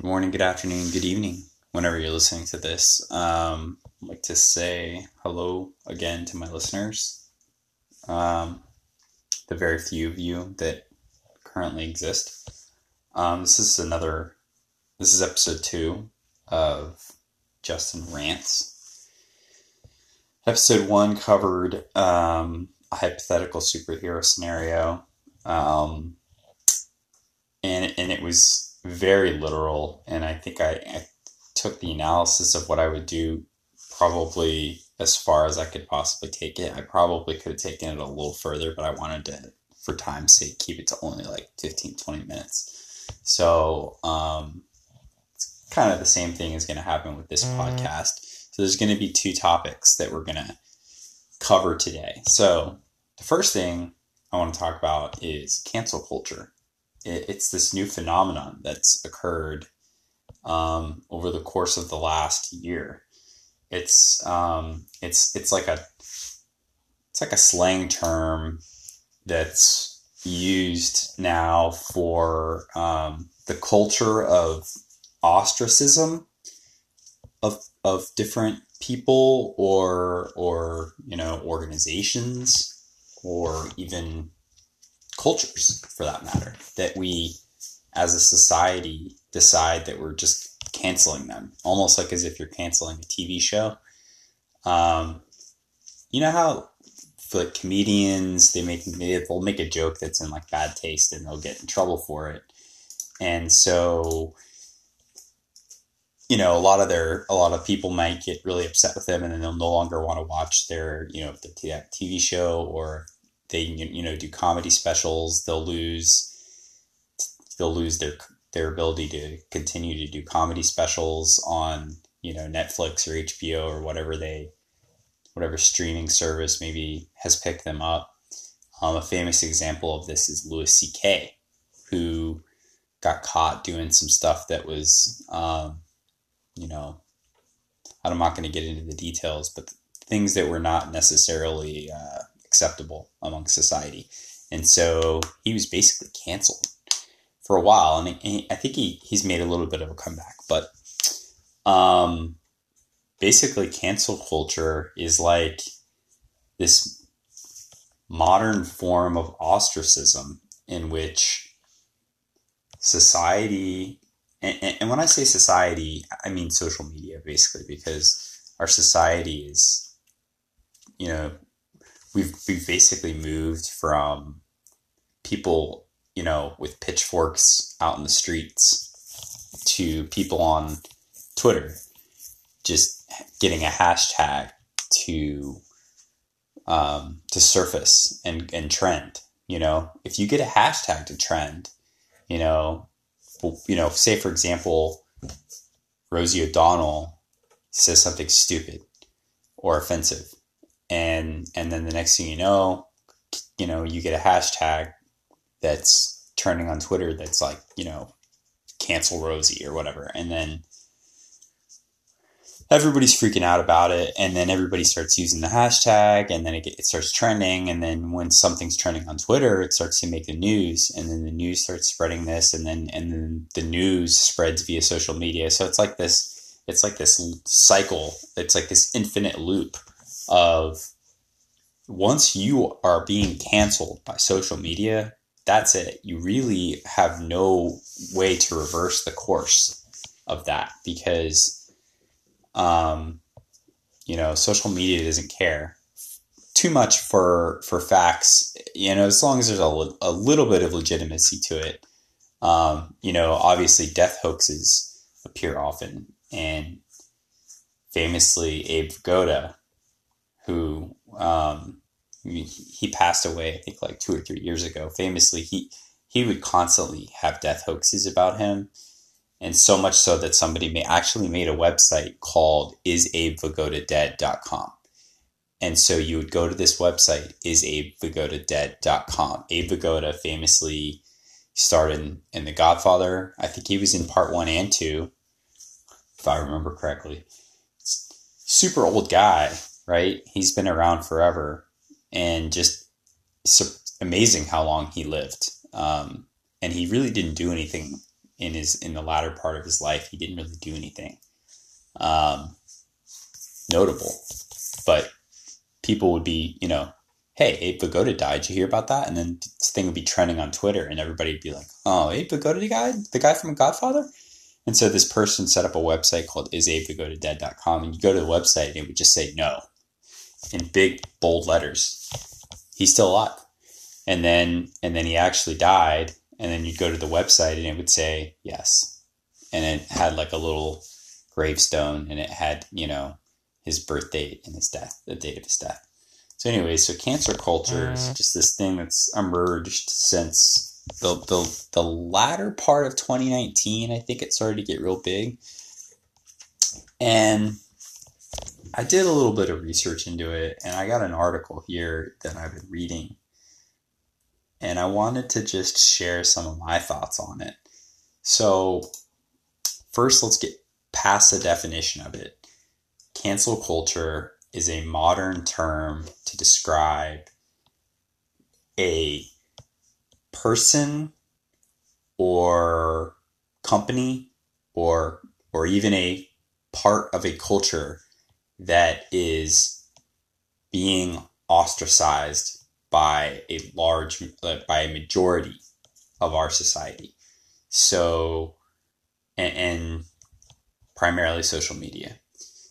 Good morning, good afternoon, good evening, whenever you're listening to this. Um, I'd like to say hello again to my listeners. Um, the very few of you that currently exist. Um, this is another, this is episode two of Justin Rants. Episode one covered um, a hypothetical superhero scenario. Um, and, and it was very literal, and I think I, I took the analysis of what I would do probably as far as I could possibly take it. I probably could have taken it a little further, but I wanted to, for time's sake, keep it to only like 15, 20 minutes. So, um, it's kind of the same thing is going to happen with this mm-hmm. podcast. So, there's going to be two topics that we're going to cover today. So, the first thing I want to talk about is cancel culture it, it's this new phenomenon that's occurred um, over the course of the last year. It's um, it's it's like a it's like a slang term that's used now for um, the culture of ostracism of of different people or or you know organizations or even cultures for that matter that we as a society decide that we're just canceling them. Almost like as if you're canceling a tv show. Um, you know how like comedians they make they'll make a joke that's in like bad taste and they'll get in trouble for it. And so you know a lot of their a lot of people might get really upset with them and then they'll no longer want to watch their you know the tv show or they you know do comedy specials they'll lose they'll lose their their ability to continue to do comedy specials on you know Netflix or HBO or whatever they whatever streaming service maybe has picked them up. Um, a famous example of this is Louis C.K., who got caught doing some stuff that was, um, you know, I'm not going to get into the details, but things that were not necessarily uh, acceptable among society. And so he was basically canceled for a while. And he, I think he, he's made a little bit of a comeback. But um, basically, cancel culture is like this modern form of ostracism in which society and, and, when I say society, I mean social media basically, because our society is, you know, we've we've basically moved from people, you know, with pitchforks out in the streets to people on Twitter just getting a hashtag to um, to surface and, and trend. You know, if you get a hashtag to trend, you know, you know, say for example, Rosie O'Donnell says something stupid or offensive and and then the next thing you know, you know, you get a hashtag that's turning on Twitter that's like, you know, cancel Rosie or whatever. And then everybody's freaking out about it. And then everybody starts using the hashtag and then it, it starts trending. And then when something's trending on Twitter, it starts to make the news and then the news starts spreading this and then, and then the news spreads via social media. So it's like this, it's like this cycle. It's like this infinite loop of once you are being canceled by social media, that's it. You really have no way to reverse the course of that because, um, you know, social media doesn't care too much for for facts. You know, as long as there's a, a little bit of legitimacy to it. Um, you know, obviously, death hoaxes appear often, and famously, Abe Vigoda who um, he passed away, I think like two or three years ago. Famously, he he would constantly have death hoaxes about him, and so much so that somebody may actually made a website called isabevigodadead.com. And so you would go to this website, isabevigodadead.com. Abe Vigoda famously starred in, in The Godfather. I think he was in part one and two, if I remember correctly. Super old guy, right? He's been around forever and just amazing how long he lived. Um, and he really didn't do anything in his in the latter part of his life, he didn't really do anything um, notable. But people would be, you know, hey, Abe Vigoda died. Did you hear about that? And then this thing would be trending on Twitter, and everybody would be like, oh, Abe Vigoda died? The guy from Godfather? And so this person set up a website called isabevigodadead.com, and you go to the website, and it would just say no in big, bold letters. He's still alive. And then, and then he actually died, and then you'd go to the website, and it would say yes. And it had like a little gravestone, and it had, you know, his birth date and his death, the date of his death. So anyway, so cancer culture is mm. just this thing that's emerged since the, the the latter part of 2019. I think it started to get real big, and I did a little bit of research into it, and I got an article here that I've been reading, and I wanted to just share some of my thoughts on it. So first, let's get past the definition of it. Cancel culture is a modern term to describe a person or company or or even a part of a culture that is being ostracized by a large uh, by a majority of our society so and, and primarily social media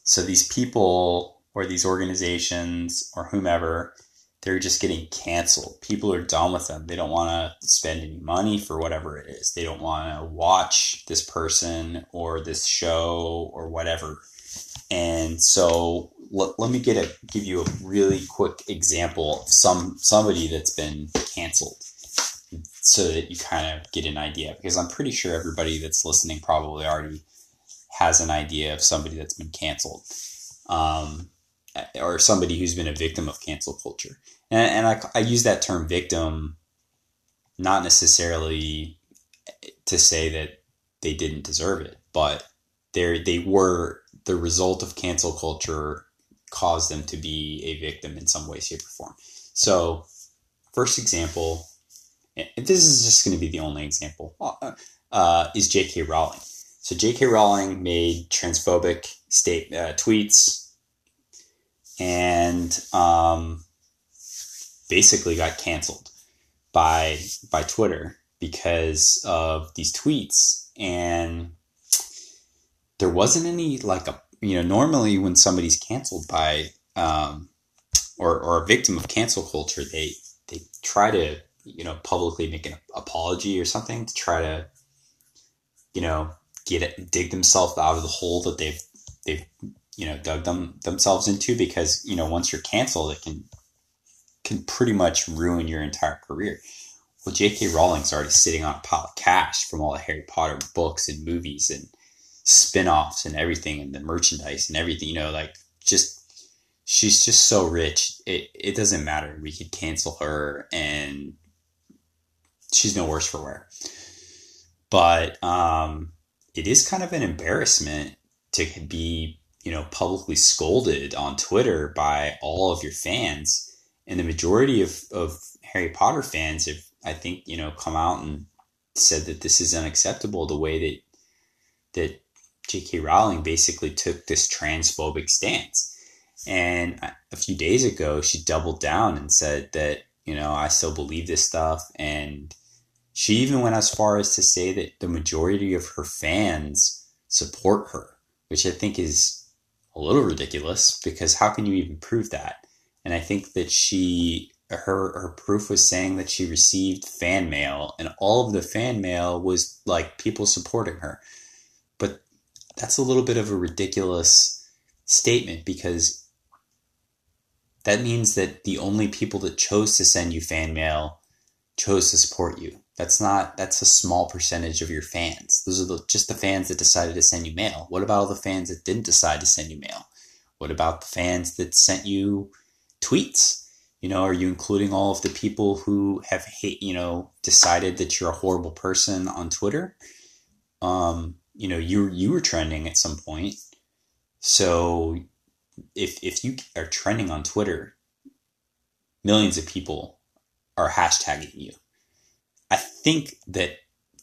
so these people or these organizations or whomever, they're just getting canceled. People are done with them. They don't want to spend any money for whatever it is. They don't want to watch this person or this show or whatever. And so let, let me get a give you a really quick example of some somebody that's been canceled so that you kind of get an idea because I'm pretty sure everybody that's listening probably already has an idea of somebody that's been canceled um, or somebody who's been a victim of cancel culture. And, and I, I use that term victim not necessarily to say that they didn't deserve it, but they they were the result of cancel culture caused them to be a victim in some way, shape, or form. So, first example, and this is just going to be the only example, uh, is J.K. Rowling. So J.K. Rowling made transphobic state uh, tweets and um, basically got canceled by by Twitter because of these tweets and there wasn't any like a you know normally when somebody's canceled by um, or or a victim of cancel culture they they try to you know publicly make an apology or something to try to you know get it, dig themselves out of the hole that they've they've you know dug them themselves into because you know once you're canceled it can can pretty much ruin your entire career. Well, J.K. Rowling's already sitting on a pile of cash from all the Harry Potter books and movies and spin-offs and everything and the merchandise and everything, you know, like just she's just so rich. It it doesn't matter. We could cancel her and she's no worse for wear. But um it is kind of an embarrassment to be, you know, publicly scolded on Twitter by all of your fans. And the majority of, of Harry Potter fans have, I think, you know, come out and said that this is unacceptable the way that that J.K. Rowling basically took this transphobic stance. And a few days ago, she doubled down and said that, you know, I still believe this stuff and she even went as far as to say that the majority of her fans support her, which I think is a little ridiculous because how can you even prove that? And I think that she her her proof was saying that she received fan mail and all of the fan mail was like people supporting her. That's a little bit of a ridiculous statement because that means that the only people that chose to send you fan mail chose to support you. That's not that's a small percentage of your fans. Those are the, just the fans that decided to send you mail. What about all the fans that didn't decide to send you mail? What about the fans that sent you tweets? You know, are you including all of the people who have hate, you know, decided that you're a horrible person on Twitter? Um, you know, you you were trending at some point. So if if you are trending on Twitter, millions of people are hashtagging you I think that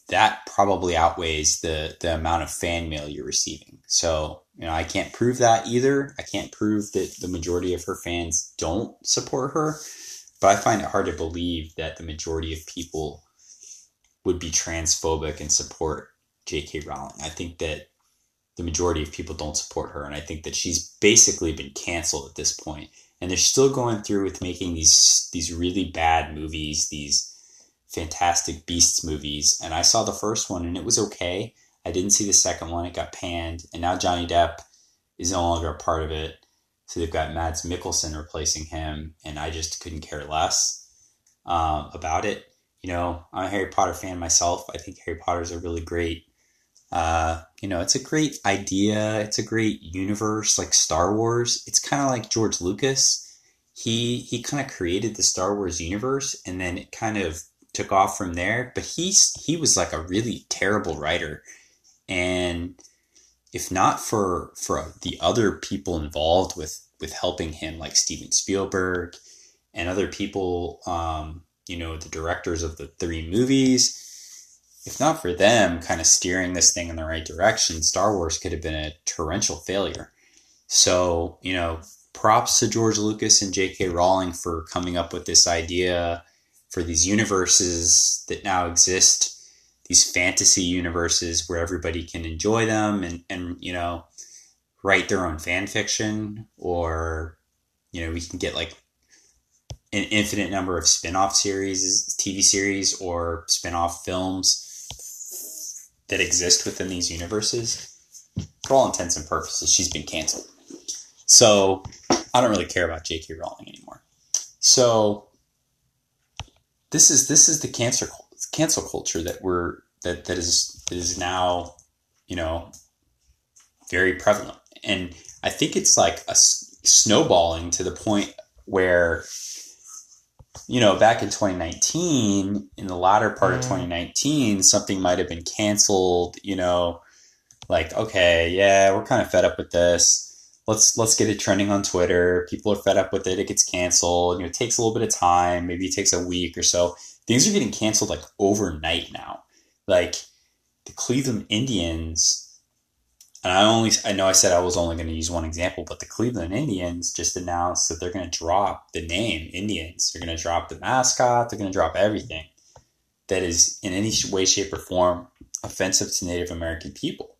that probably outweighs the the amount of fan mail you're receiving. So, you know, I can't prove that either. I can't prove that the majority of her fans don't support her, but I find it hard to believe that the majority of people would be transphobic and support J.K. Rowling. I think that the majority of people don't support her, and I think that she's basically been canceled at this point. And they're still going through with making these these really bad movies, these Fantastic Beasts movies, and I saw the first one and it was okay. I didn't see the second one; it got panned, and now Johnny Depp is no longer a part of it. So they've got Mads Mikkelsen replacing him, and I just couldn't care less um, about it. You know, I'm a Harry Potter fan myself. I think Harry Potter's a really great. Uh, you know, it's a great idea. It's a great universe, like Star Wars. It's kind of like George Lucas. He he kind of created the Star Wars universe, and then it kind of took off from there. But he's he was like a really terrible writer, and if not for for the other people involved with with helping him, like Steven Spielberg and other people, um, you know, the directors of the three movies. If not for them kind of steering this thing in the right direction, Star Wars could have been a torrential failure. So, you know, props to George Lucas and J.K. Rowling for coming up with this idea for these universes that now exist, these fantasy universes where everybody can enjoy them and, and you know, write their own fan fiction, or, you know, we can get like an infinite number of spin-off series, TV series, or spin-off films that exist within these universes. For all intents and purposes, she's been canceled. So I don't really care about J.K. Rowling anymore. So this is this is the cancer cancel culture that we're that that is that is now you know very prevalent and i think it's like a snowballing to the point where you know back in 2019 in the latter part of mm. 2019 something might have been canceled you know like okay yeah we're kind of fed up with this let's let's get it trending on Twitter. People are fed up with it. It gets canceled. You know, it takes a little bit of time. Maybe it takes a week or so. Things are getting canceled like overnight now. Like the Cleveland Indians. And I only I know I said I was only going to use one example, but the Cleveland Indians just announced that they're going to drop the name Indians. They're going to drop the mascot. They're going to drop everything that is in any way, shape, or form offensive to Native American people.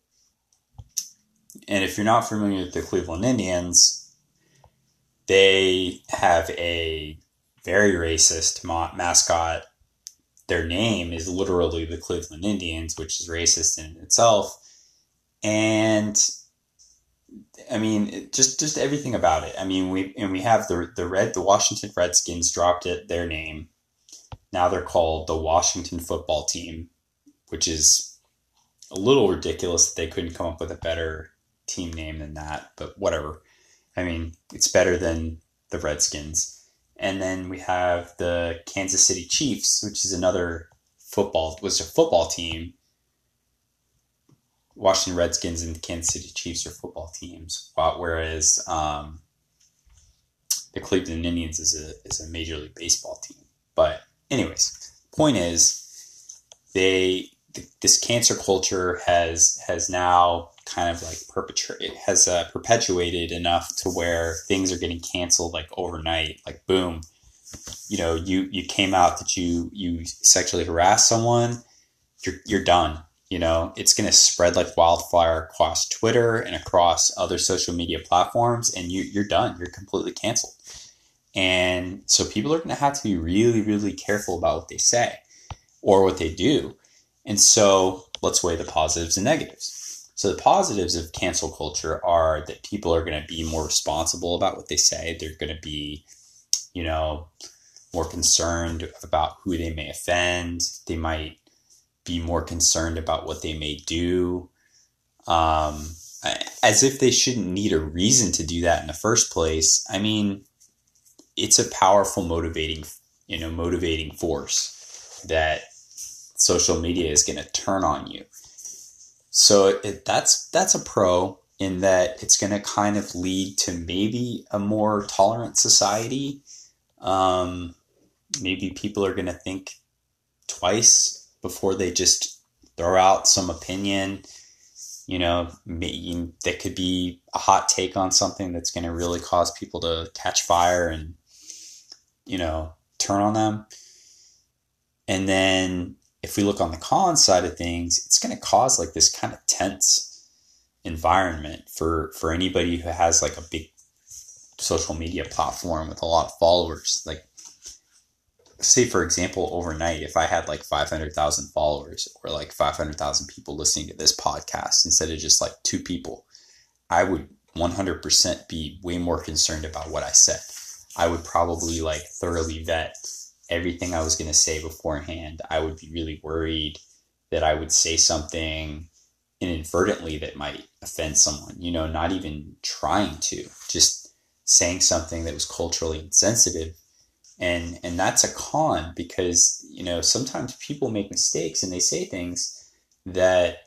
And if you're not familiar with the Cleveland Indians, they have a very racist ma- mascot. Their name is literally the Cleveland Indians, which is racist in itself. And I mean, just just everything about it. I mean, we and we have the the red the Washington Redskins dropped it their name. Now they're called the Washington Football Team, which is a little ridiculous that they couldn't come up with a better team name than that, but whatever. I mean, it's better than the Redskins. And then we have the Kansas City Chiefs, which is another football was a football team. Washington Redskins and the Kansas City Chiefs are football teams, whereas um, the Cleveland Indians is a is a Major League Baseball team. But anyways, point is, they this cancer culture has has now kind of like perpetrate has uh, perpetuated enough to where things are getting canceled like overnight like boom you know you you came out that you you sexually harassed someone you're you're done you know it's going to spread like wildfire across twitter and across other social media platforms and you you're done you're completely canceled and so people are going to have to be really really careful about what they say or what they do and so let's weigh the positives and negatives so the positives of cancel culture are that people are going to be more responsible about what they say. They're going to be, you know, more concerned about who they may offend. They might be more concerned about what they may do. Um, as if they shouldn't need a reason to do that in the first place. I mean, it's a powerful motivating, you know, motivating force that social media is going to turn on you. So it, that's that's a pro in that it's going to kind of lead to maybe a more tolerant society. Um, maybe people are going to think twice before they just throw out some opinion, you know, that could be a hot take on something that's going to really cause people to catch fire and, you know, turn on them. And then if we look on the con side of things, it's going to cause like this kind of tense environment for for anybody who has like a big social media platform with a lot of followers. Like, say for example, overnight, if I had like five hundred thousand followers or like five hundred thousand people listening to this podcast instead of just like two people, I would one hundred percent be way more concerned about what I said. I would probably like thoroughly vet everything I was going to say beforehand. I would be really worried that I would say something inadvertently that might offend someone, you know, not even trying to, just saying something that was culturally insensitive. And and that's a con because, you know, sometimes people make mistakes and they say things that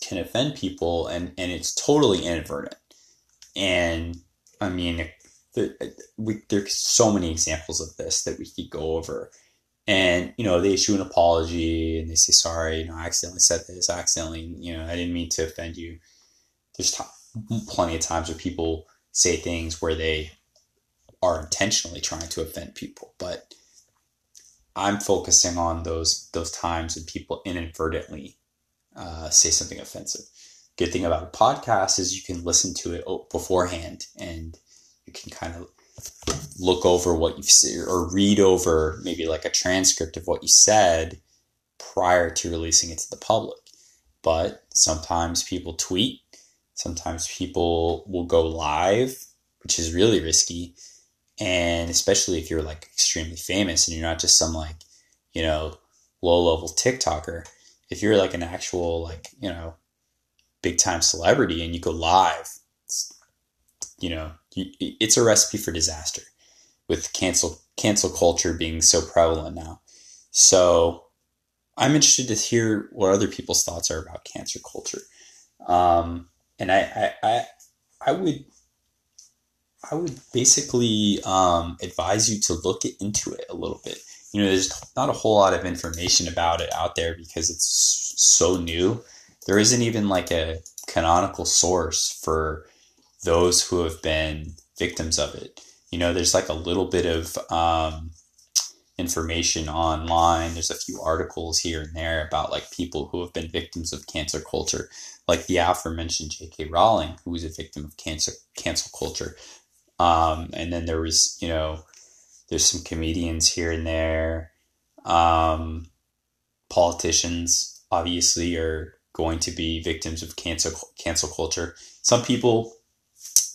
can offend people and and it's totally inadvertent. And I mean, there, we, there's so many examples of this that we could go over. And, you know, they issue an apology and they say, sorry, you know, I accidentally said this, I accidentally, you know, I didn't mean to offend you. There's t- plenty of times where people say things where they are intentionally trying to offend people, but I'm focusing on those those times when people inadvertently uh, say something offensive. Good thing about a podcast is you can listen to it beforehand and you can kind of look over what you've said or read over maybe like a transcript of what you said prior to releasing it to the public. But sometimes people tweet, sometimes people will go live, which is really risky. And especially if you're like extremely famous and you're not just some like, you know, low level TikToker. If you're like an actual, like, you know, big time celebrity and you go live, you know, it's a recipe for disaster with cancel cancel culture being so prevalent now. So I'm interested to hear what other people's thoughts are about cancer culture. Um, and I, I, I, I, would, I would basically um, advise you to look into it a little bit. You know, there's not a whole lot of information about it out there because it's so new. There isn't even like a canonical source for those who have been victims of it. You know, there's like a little bit of um, information online. There's a few articles here and there about like people who have been victims of cancer culture, like the aforementioned J.K. Rowling, who was a victim of cancer cancel culture. Um, and then there was, you know, there's some comedians here and there. Um, politicians obviously are going to be victims of cancel cancel culture. Some people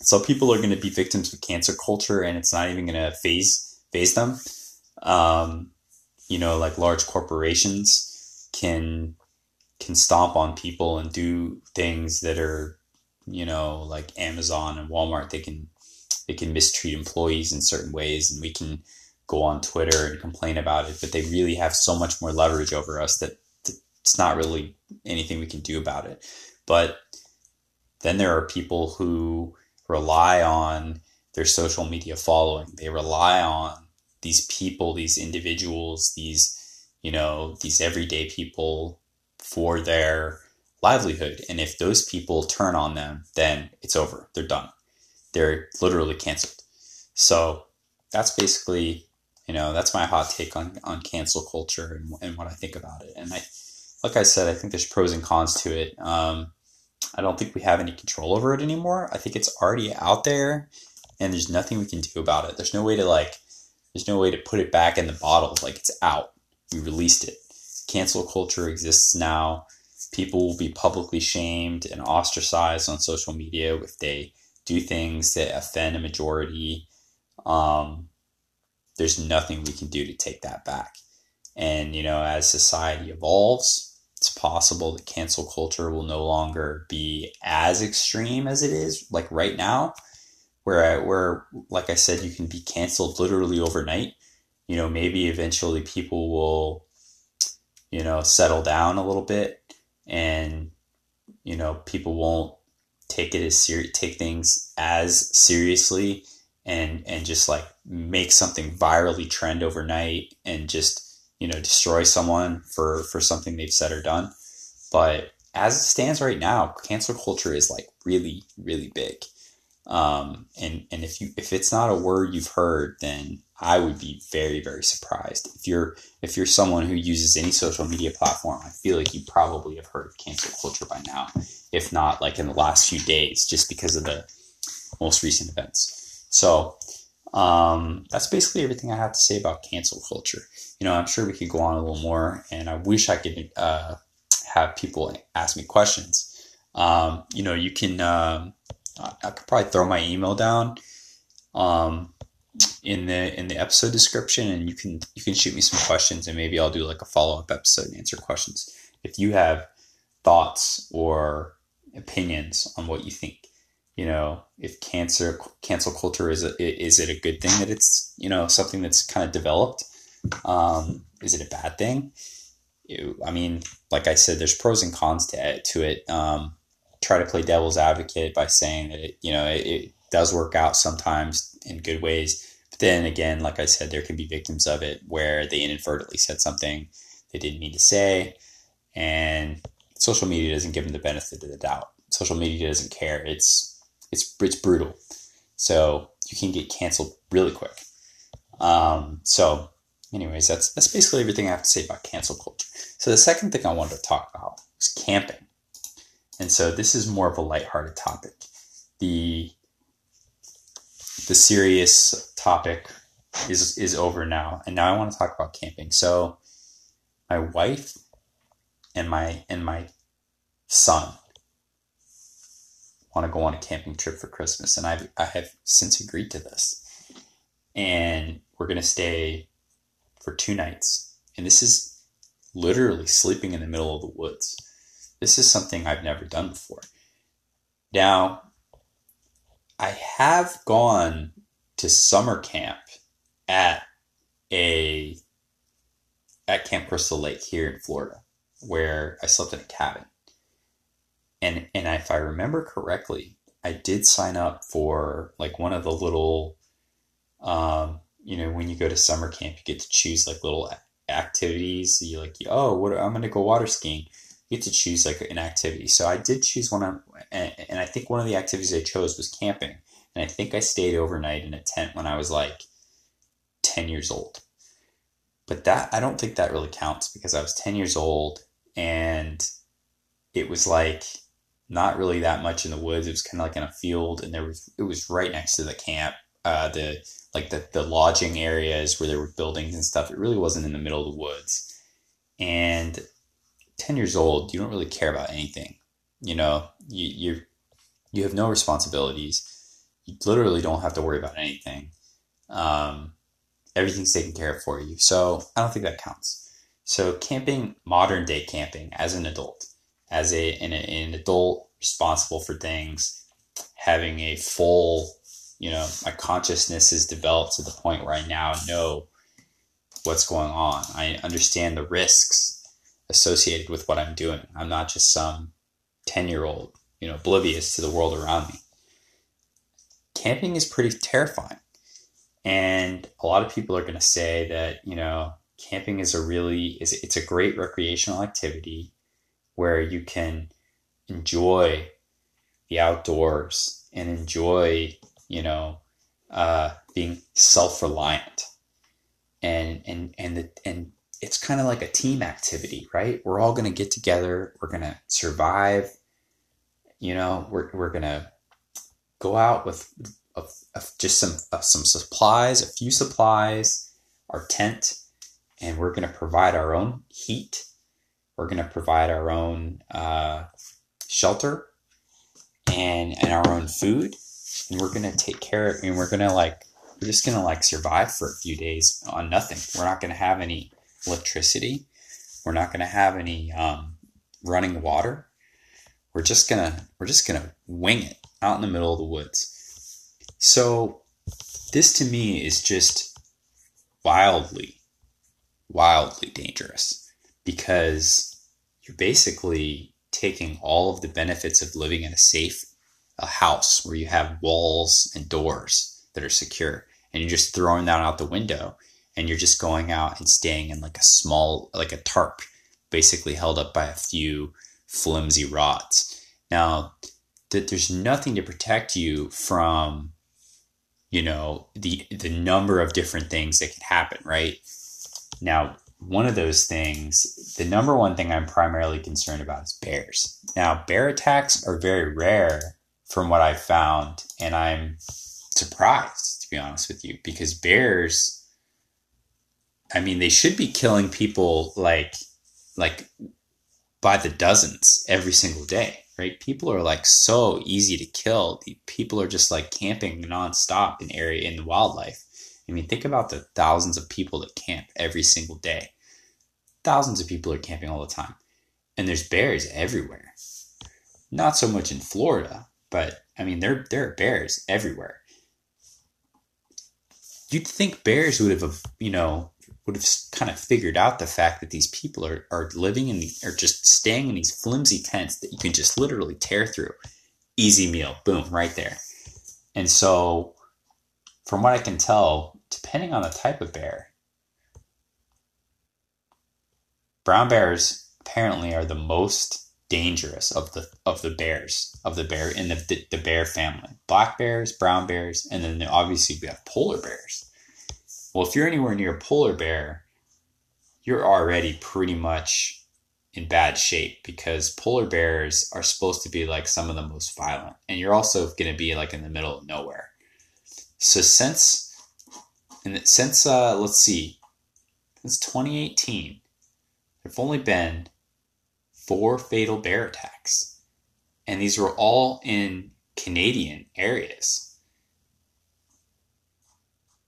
so people are going to be victims of cancer culture, and it's not even going to phase phase them. Um, you know, like large corporations can can stomp on people and do things that are, you know, like Amazon and Walmart. They can they can mistreat employees in certain ways, and we can go on Twitter and complain about it. But they really have so much more leverage over us that it's not really anything we can do about it. But then there are people who rely on their social media following. They rely on these people, these individuals, these, you know, these everyday people for their livelihood. And if those people turn on them, then it's over. They're done. They're literally canceled. So that's basically, you know, that's my hot take on, on cancel culture and, and what I think about it. And I, like I said, I think there's pros and cons to it. Um, I don't think we have any control over it anymore. I think it's already out there and there's nothing we can do about it. There's no way to like there's no way to put it back in the bottle. Like it's out. We released it. Cancel culture exists now. People will be publicly shamed and ostracized on social media if they do things that offend a majority. Um, there's nothing we can do to take that back. And, you know, as society evolves, it's possible that cancel culture will no longer be as extreme as it is like right now where I, where like I said you can be canceled literally overnight you know maybe eventually people will you know settle down a little bit and you know people won't take it as serious take things as seriously and and just like make something virally trend overnight and just you know destroy someone for for something they've said or done But as it stands right now, cancel culture is like really, really big. Um, and and if you if it's not a word you've heard, then I would be very very surprised. If you're if you're someone who uses any social media platform, I feel like you probably have heard of cancel culture by now, if not like in the last few days, just because of the most recent events. So um, that's basically everything I have to say about cancel culture. You know, I'm sure we could go on a little more, and I wish I could uh, have people ask me questions. Um, you know, you can. Um, I could probably throw my email down um, in the in the episode description, and you can you can shoot me some questions, and maybe I'll do like a follow up episode and answer questions. If you have thoughts or opinions on what you think, you know, if cancer cancel culture is a, is it a good thing that it's you know something that's kind of developed? Um, is it a bad thing? I mean, like I said, there's pros and cons to it. to it. Um, try to play devil's advocate by saying that it, you know it, it does work out sometimes in good ways. But then again, like I said, there can be victims of it where they inadvertently said something they didn't mean to say, and social media doesn't give them the benefit of the doubt. Social media doesn't care. It's it's it's brutal, so you can get canceled really quick. Um, so, anyways, that's that's basically everything I have to say about cancel culture. So the second thing I wanted to talk about was camping. And so this is more of a lighthearted topic. The the serious topic is is over now, and now I want to talk about camping. So my wife and my and my son want to go on a camping trip for Christmas, and I've I have since agreed to this, and we're gonna stay for two nights, and this is literally sleeping in the middle of the woods. This is something I've never done before. Now, I have gone to summer camp at a at Camp Crystal Lake here in Florida, where I slept in a cabin. And and if I remember correctly, I did sign up for like one of the little um, you know, when you go to summer camp, you get to choose like little activities. So You like, oh, what I'm going to go water skiing you get to choose like an activity. So I did choose one, and, and I think one of the activities I chose was camping. And I think I stayed overnight in a tent when I was like 10 years old. But that, I don't think that really counts because I was 10 years old and it was like not really that much in the woods. It was kind of like in a field and there was, it was right next to the camp. Uh, the, like the, the lodging areas where there were buildings and stuff. It really wasn't in the middle of the woods. And 10 years old, you don't really care about anything. You know, you, you, you have no responsibilities. You literally don't have to worry about anything. Um, everything's taken care of for you. So I don't think that counts. So camping, modern day camping as an adult, as a, an, an adult responsible for things, having a full, you know, my consciousness is developed to the point where I now know what's going on. I understand the risks associated with what I'm doing. I'm not just some 10 year old, you know, oblivious to the world around me. Camping is pretty terrifying. And a lot of people are going to say that, you know, camping is a really is it's a great recreational activity where you can enjoy the outdoors and enjoy, you know, uh, being self-reliant and and and the, and it's kind of like a team activity, right? We're all going to get together. We're going to survive. You know, we're, we're going to go out with a, a, just some some supplies, a few supplies, our tent, and we're going to provide our own heat. We're going to provide our own uh, shelter and and our own food, and we're going to take care of. And we're going to like we're just going to like survive for a few days on nothing. We're not going to have any electricity. We're not going to have any um, running water. We're just gonna we're just gonna wing it out in the middle of the woods. So this to me is just wildly, wildly dangerous because you're basically taking all of the benefits of living in a safe a house where you have walls and doors that are secure and you're just throwing that out the window and you're just going out and staying in like a small like a tarp basically held up by a few flimsy rods. Now, that there's nothing to protect you from, you know, the the number of different things that can happen, right? Now, one of those things, the number one thing I'm primarily concerned about is bears. Now, bear attacks are very rare from what I've found, and I'm surprised, to be honest with you, because bears, I mean, they should be killing people like, like by the dozens every single day, right? People are like so easy to kill. People are just like camping nonstop in area in the wildlife. I mean, think about the thousands of people that camp every single day. Thousands of people are camping all the time. And there's bears everywhere. Not so much in Florida, but I mean, there, there are bears everywhere. You'd think bears would have, you know, would have kind of figured out the fact that these people are, are living in the, are just staying in these flimsy tents that you can just literally tear through. Easy meal, boom, right there. And so, from what I can tell, depending on the type of bear, brown bears apparently are the most dangerous of the of the bears of the bear in the, the, the bear family. Black bears, brown bears, and then obviously we have polar bears well, if you're anywhere near a polar bear, you're already pretty much in bad shape because polar bears are supposed to be like some of the most violent, and you're also going to be like in the middle of nowhere. So since and since uh, let's see, since 2018, there've only been four fatal bear attacks, and these were all in Canadian areas,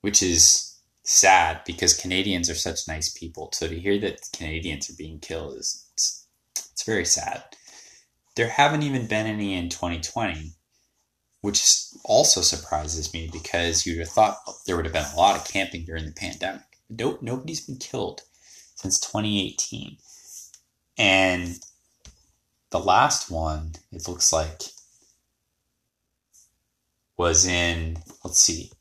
which is sad because Canadians are such nice people. So to hear that Canadians are being killed is it's, it's very sad. There haven't even been any in 2020, which also surprises me because you'd have thought there would have been a lot of camping during the pandemic. Nope, nobody's been killed since 2018. And the last one, it looks like, was in, let's see,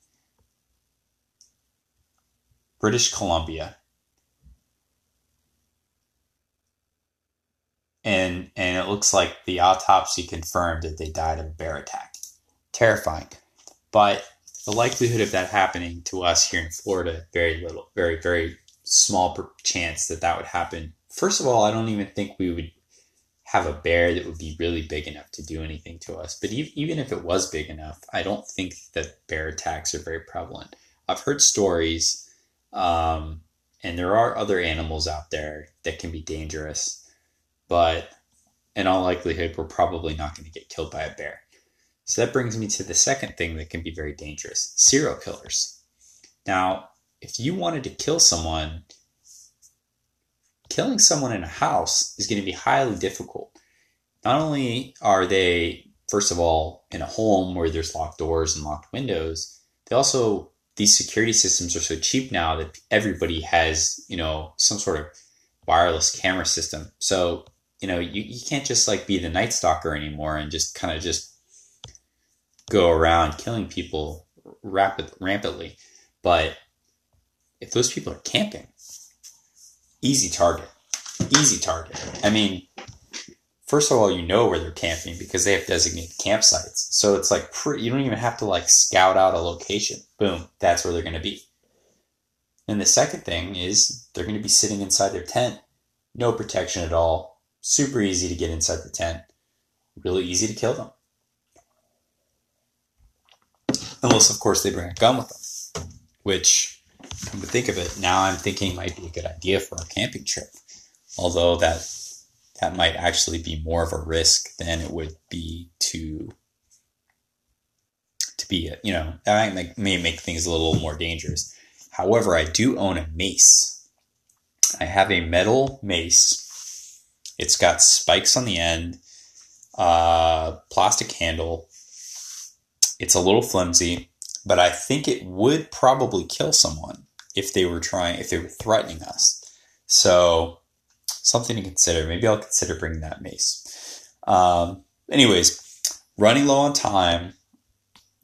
British Columbia. And and it looks like the autopsy confirmed that they died of a bear attack. Terrifying. But the likelihood of that happening to us here in Florida, very little, very, very small chance that that would happen. First of all, I don't even think we would have a bear that would be really big enough to do anything to us. But even if it was big enough, I don't think that bear attacks are very prevalent. I've heard stories um, and there are other animals out there that can be dangerous, but in all likelihood, we're probably not going to get killed by a bear. So that brings me to the second thing that can be very dangerous serial killers. Now, if you wanted to kill someone, killing someone in a house is going to be highly difficult. Not only are they, first of all, in a home where there's locked doors and locked windows, they also these security systems are so cheap now that everybody has, you know, some sort of wireless camera system. So, you know, you, you can't just like be the night stalker anymore and just kind of just go around killing people rapid rampantly. But if those people are camping, easy target. Easy target. I mean, first of all, you know where they're camping because they have designated campsites. So it's like pre- you don't even have to like scout out a location. Boom, that's where they're going to be. And the second thing is they're going to be sitting inside their tent, no protection at all, super easy to get inside the tent, really easy to kill them. Unless, of course, they bring a gun with them, which, come to think of it, now I'm thinking might be a good idea for a camping trip. Although that that might actually be more of a risk than it would be to to be you know that might make, may make things a little more dangerous. However i do own a mace. I have a metal mace. It's got spikes on the end uh, plastic handle. It's a little flimsy but i think it would probably kill someone if they were trying if they were threatening us. So something to consider. Maybe I'll consider bringing that mace. Um, anyways, running low on time.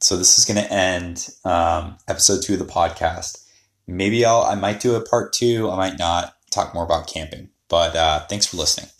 So this is going to end um, episode two of the podcast. Maybe I'll I might do a part two. I might not talk more about camping. But uh, thanks for listening.